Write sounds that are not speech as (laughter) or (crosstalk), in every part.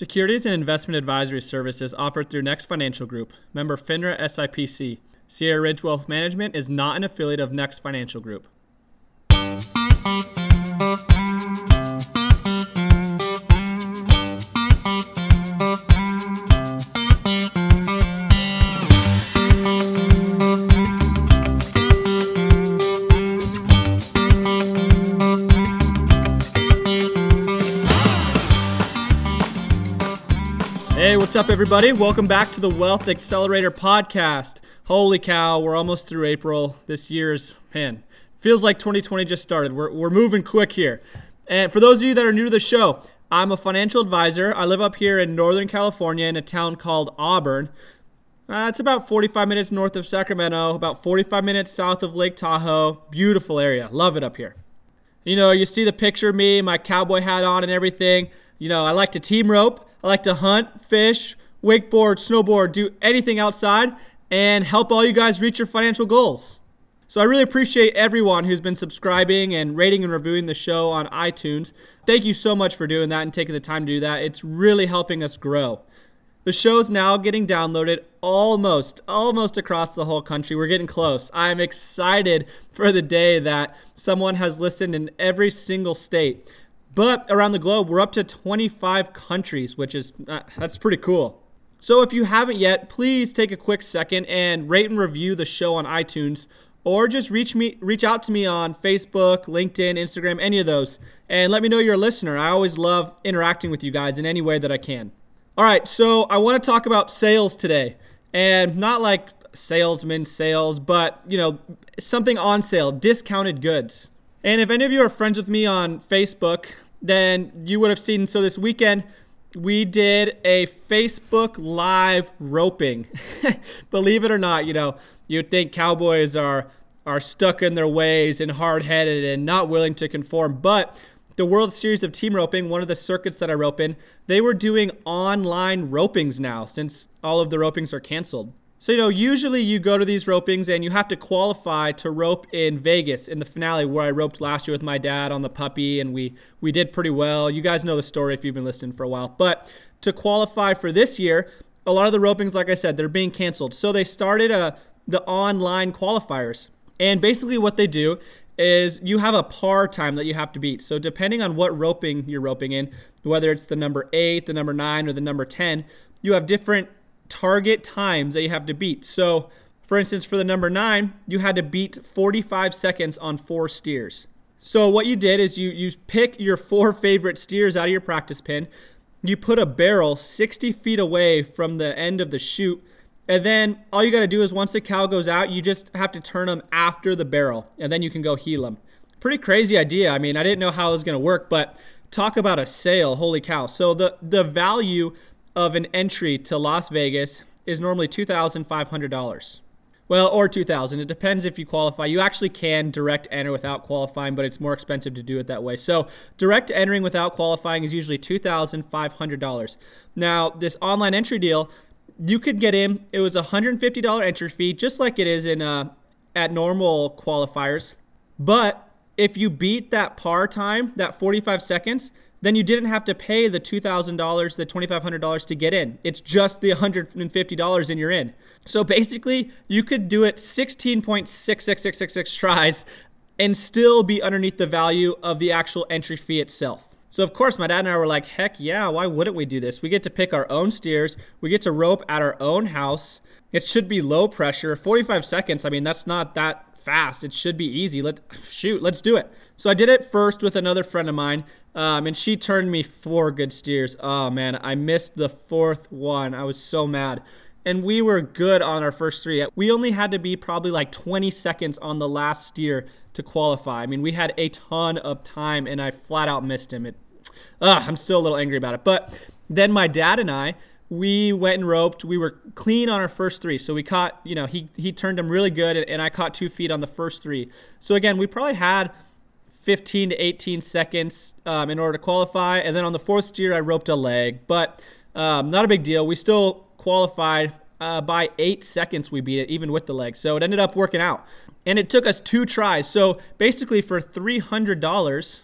Securities and investment advisory services offered through Next Financial Group, member FINRA SIPC. Sierra Ridge Wealth Management is not an affiliate of Next Financial Group. Up, everybody? Welcome back to the Wealth Accelerator podcast. Holy cow, we're almost through April. This year's, man, feels like 2020 just started. We're, we're moving quick here. And for those of you that are new to the show, I'm a financial advisor. I live up here in Northern California in a town called Auburn. Uh, it's about 45 minutes north of Sacramento, about 45 minutes south of Lake Tahoe. Beautiful area. Love it up here. You know, you see the picture of me, my cowboy hat on, and everything. You know, I like to team rope. I like to hunt, fish, wakeboard, snowboard, do anything outside, and help all you guys reach your financial goals. So I really appreciate everyone who's been subscribing and rating and reviewing the show on iTunes. Thank you so much for doing that and taking the time to do that. It's really helping us grow. The show's now getting downloaded almost, almost across the whole country. We're getting close. I'm excited for the day that someone has listened in every single state. But around the globe, we're up to 25 countries, which is uh, that's pretty cool. So if you haven't yet, please take a quick second and rate and review the show on iTunes or just reach me reach out to me on Facebook, LinkedIn, Instagram, any of those and let me know you're a listener. I always love interacting with you guys in any way that I can. All right, so I want to talk about sales today. And not like salesman sales, but you know, something on sale, discounted goods. And if any of you are friends with me on Facebook, then you would have seen. So this weekend, we did a Facebook Live roping. (laughs) Believe it or not, you know, you'd think cowboys are are stuck in their ways and hard-headed and not willing to conform, but the World Series of Team Roping, one of the circuits that I rope in, they were doing online ropings now since all of the ropings are canceled. So, you know, usually you go to these ropings and you have to qualify to rope in Vegas in the finale where I roped last year with my dad on the puppy and we we did pretty well. You guys know the story if you've been listening for a while. But to qualify for this year, a lot of the ropings like I said, they're being canceled. So they started uh, the online qualifiers. And basically what they do is you have a par time that you have to beat. So depending on what roping you're roping in, whether it's the number 8, the number 9 or the number 10, you have different target times that you have to beat. So, for instance, for the number nine, you had to beat 45 seconds on four steers. So, what you did is you, you pick your four (laughs) favorite steers out of your practice pin, you put a barrel 60 feet away from the end of the chute, and then all you got to do is once the cow goes out, you just have to turn them after the barrel, and then you can go heel them. Pretty crazy idea. I mean, I didn't know how it was going to work, but talk about a sale. Holy cow. So, the, the value of an entry to Las Vegas is normally $2,500. Well, or 2000. It depends if you qualify. You actually can direct enter without qualifying, but it's more expensive to do it that way. So, direct entering without qualifying is usually $2,500. Now, this online entry deal, you could get in. It was a $150 entry fee, just like it is in uh, at normal qualifiers. But if you beat that par time, that 45 seconds, then you didn't have to pay the $2,000, the $2,500 to get in. It's just the $150 and you're in. So basically, you could do it 16.66666 tries and still be underneath the value of the actual entry fee itself. So of course, my dad and I were like, "Heck yeah, why wouldn't we do this? We get to pick our own steers. We get to rope at our own house. It should be low pressure. 45 seconds. I mean, that's not that fast. It should be easy. Let shoot, let's do it." So I did it first with another friend of mine. Um, and she turned me four good steers. Oh man, I missed the fourth one. I was so mad. And we were good on our first three. We only had to be probably like 20 seconds on the last steer to qualify. I mean, we had a ton of time, and I flat out missed him. It, I'm still a little angry about it. But then my dad and I, we went and roped. We were clean on our first three. So we caught, you know, he he turned them really good, and I caught two feet on the first three. So again, we probably had 15 to 18 seconds um, in order to qualify. And then on the fourth steer, I roped a leg, but um, not a big deal. We still qualified uh, by eight seconds. We beat it, even with the leg. So it ended up working out. And it took us two tries. So basically, for $300,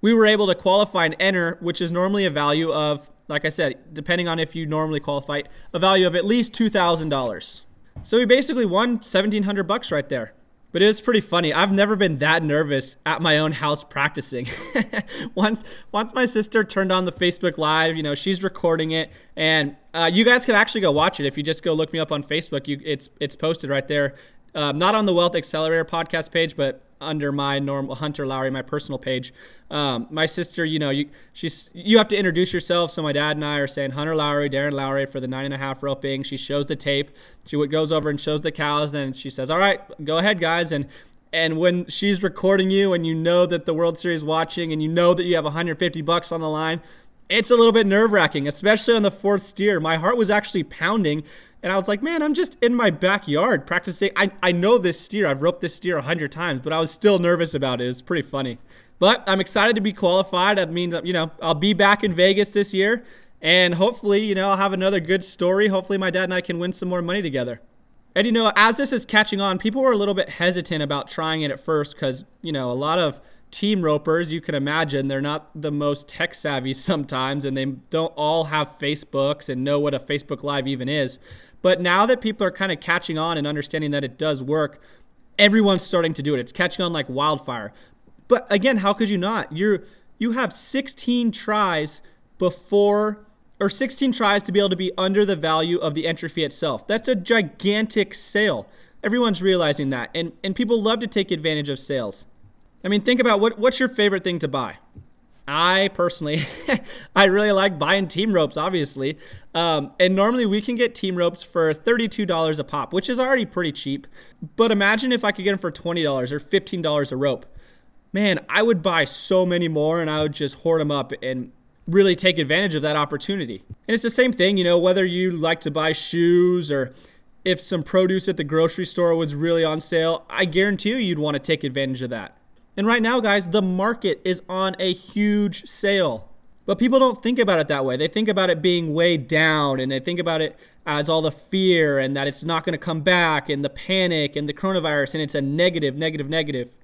we were able to qualify and enter, which is normally a value of like I said, depending on if you normally qualify, a value of at least $2,000. So we basically won 1700 bucks right there. But it was pretty funny. I've never been that nervous at my own house practicing. (laughs) once, once my sister turned on the Facebook Live, you know, she's recording it, and uh, you guys can actually go watch it if you just go look me up on Facebook. You, it's it's posted right there um, not on the Wealth Accelerator podcast page, but under my normal Hunter Lowry, my personal page. Um, my sister, you know, you she's you have to introduce yourself. So my dad and I are saying Hunter Lowry, Darren Lowry for the nine and a half roping. She shows the tape. She goes over and shows the cows. Then she says, "All right, go ahead, guys." And and when she's recording you, and you know that the World Series watching, and you know that you have 150 bucks on the line, it's a little bit nerve wracking, especially on the fourth steer. My heart was actually pounding and I was like, man, I'm just in my backyard practicing. I, I know this steer. I've roped this steer a hundred times, but I was still nervous about it. It's pretty funny. But I'm excited to be qualified. That means, you know, I'll be back in Vegas this year. And hopefully, you know, I'll have another good story. Hopefully, my dad and I can win some more money together. And, you know, as this is catching on, people were a little bit hesitant about trying it at first because, you know, a lot of team ropers, you can imagine, they're not the most tech savvy (laughs) sometimes and they don't all have Facebooks and know what a Facebook Live even is. But now that people are kind of catching on and understanding that it does work, everyone's starting to do it. It's catching on like wildfire. But again, how could you not? You're you have 16 tries before or 16 tries to be able to be under the value of the entry fee itself. That's a gigantic sale. Everyone's realizing that. And and people love to take advantage of sales. I mean, think about what what's your favorite thing to buy? I personally, (laughs) I really like buying team ropes, obviously. Um, and normally we can get team ropes for $32 a pop, which is already pretty cheap. But imagine if I could get them for $20 or $15 a rope. Man, I would buy so many more and I would just hoard them up and really take advantage of that opportunity. And it's the same thing, you know, whether you like to buy shoes or if some produce at the grocery store was really on sale, I guarantee you you'd want to take advantage of that. And right now, guys, the market is on a huge sale. But people don't think about it that way. They think about it being way down and they think about it as all the fear and that it's not going to come back and the panic and the coronavirus and it's a negative, negative, negative.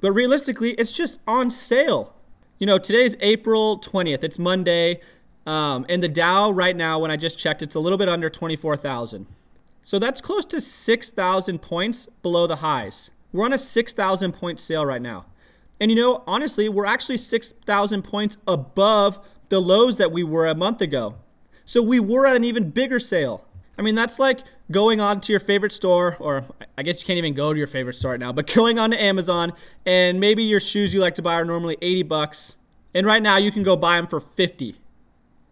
But realistically, it's just on sale. You know, today's April 20th, it's Monday. Um, and the Dow right now, when I just checked, it's a little bit under 24,000. So that's close to 6,000 points below the highs. We're on a 6,000 point sale right now. And you know, honestly, we're actually 6,000 points above the lows that we were a month ago. So we were at an even bigger sale. I mean, that's like going on to your favorite store, or I guess you can't even go to your favorite store right now, but (laughs) going on to Amazon and maybe your shoes you like to buy are normally 80 bucks. And right now you can go buy them for 50.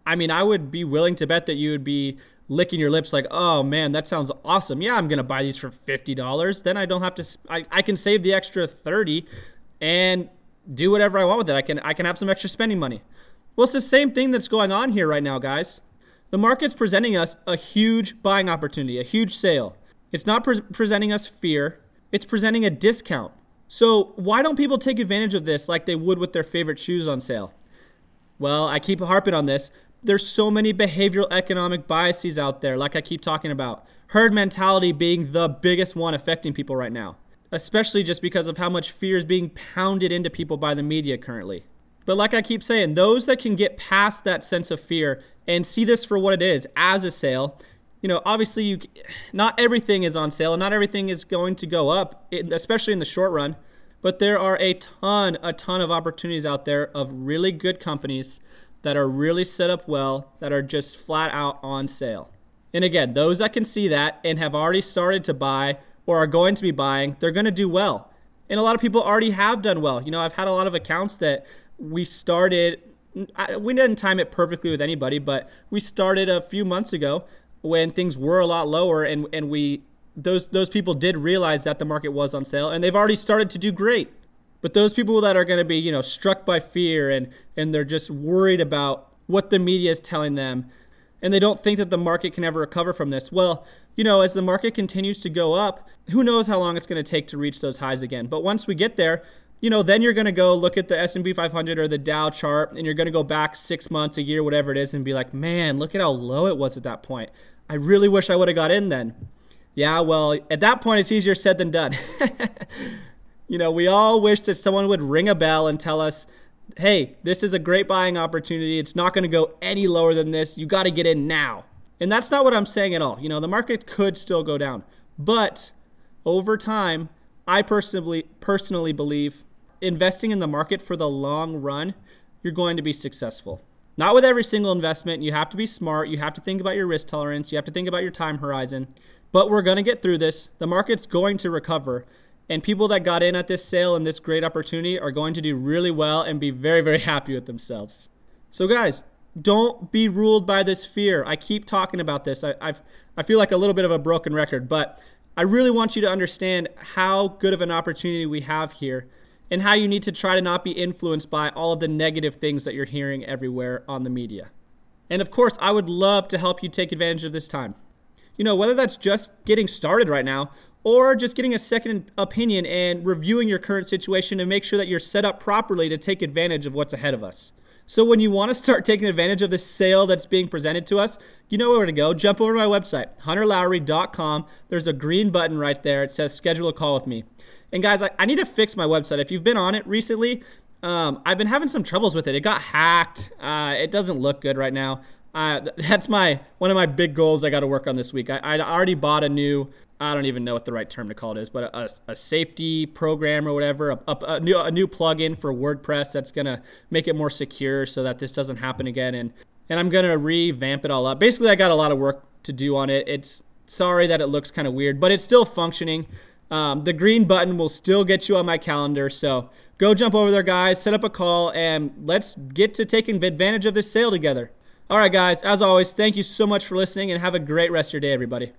I mean, I would be willing to bet that you would be licking your lips like, oh man, that sounds awesome. Yeah, I'm gonna buy these for fifty dollars. Then I don't have to. I, I can save the extra thirty, and do whatever I want with it. I can I can have some extra spending money. Well, it's the same thing that's going on here right now, guys. The market's presenting us a huge buying opportunity, a huge sale. It's not pre- presenting us fear. It's presenting a discount. So why don't people take advantage of this like they would with their favorite shoes on sale? Well, I keep harping on this, there's so many behavioral economic biases out there, like I keep talking about. Herd mentality being the biggest one affecting people right now, especially just because of how much fear is being pounded into people by the media currently. But like I keep saying, those that can get past that sense of fear and see this for what it is as a sale, you know, obviously you not everything is on sale and not everything is going to go up, especially in the short run, but there are a ton a ton of opportunities out there of really good companies that are really set up well, that are just flat out on sale. And again, those that can see that and have already started to buy or are going to be buying, they're going to do well. And a lot of people already have done well. You know, I've had a lot of accounts that we started, we didn't time it perfectly with anybody, but we started a few months ago when things were a lot lower and, and we those those people did realize that the market was on sale and they've already started to do great. But those people that are going to be, you know, struck by fear and and they're just worried about what the media is telling them and they don't think that the market can ever recover from this. Well, you know, as the market continues to go up, who knows how long it's going to take to reach those highs again. But once we get there, you know, then you're going to go look at the S&P 500 or the Dow chart and you're going to go back 6 months, a year, whatever it is and be like, "Man, look at how low it was at that point. I really wish I would have got in then." Yeah, well, at that point it's easier said than done. (laughs) You know, we all wish that someone would ring a bell and tell us hey, this is a great buying opportunity. It's not going to go any lower than this. You got to get in now. And that's not what I'm saying at all. You know, the market could still go down. But over time, I personally personally believe investing in the market for the long run, you're going to be successful. Not with every single investment. You have to be smart. You have to think about your risk tolerance. You have to think about your time horizon. But we're going to get through this. The market's going to recover. And people that got in at this sale and this great opportunity are going to do really well and be very, very happy with themselves. So, guys, don't be ruled by this fear. I keep talking about this. I, I've, I feel like a little bit of a broken record, but I really want you to understand how good of an opportunity we have here and how you need to try to not be influenced by all of the negative things that you're hearing everywhere on the media. And of course, I would love to help you take advantage of this time. You know, whether that's just getting started right now or just getting a second opinion and reviewing your current situation to make sure that you're set up properly to take advantage of what's ahead of us. So when you want to start taking advantage of this sale that's being presented to us, you know where to go. Jump over to my website, hunterlowry.com. There's a green button right there. It says schedule a call with me. And guys, I, I need to fix my website. If you've been on it recently, um, I've been having some troubles with it. It got hacked. Uh, it doesn't look good right now. Uh, that's my one of my big goals I got to work on this week. I, I already bought a new I don't even know what the right term to call it is, but a, a safety program or whatever, a, a, a, new a new plugin for WordPress that's gonna make it more secure so that this doesn't happen again. And and I'm gonna revamp it all up. Basically, I got a lot of work to do on it. It's sorry that it looks kind of weird, but it's still functioning. Um, the green button will still get you on my calendar, so go jump over there, guys. Set up a call and let's get to taking advantage of this sale together. All right, guys. As always, thank you so much for listening, and have a great rest of your day, everybody.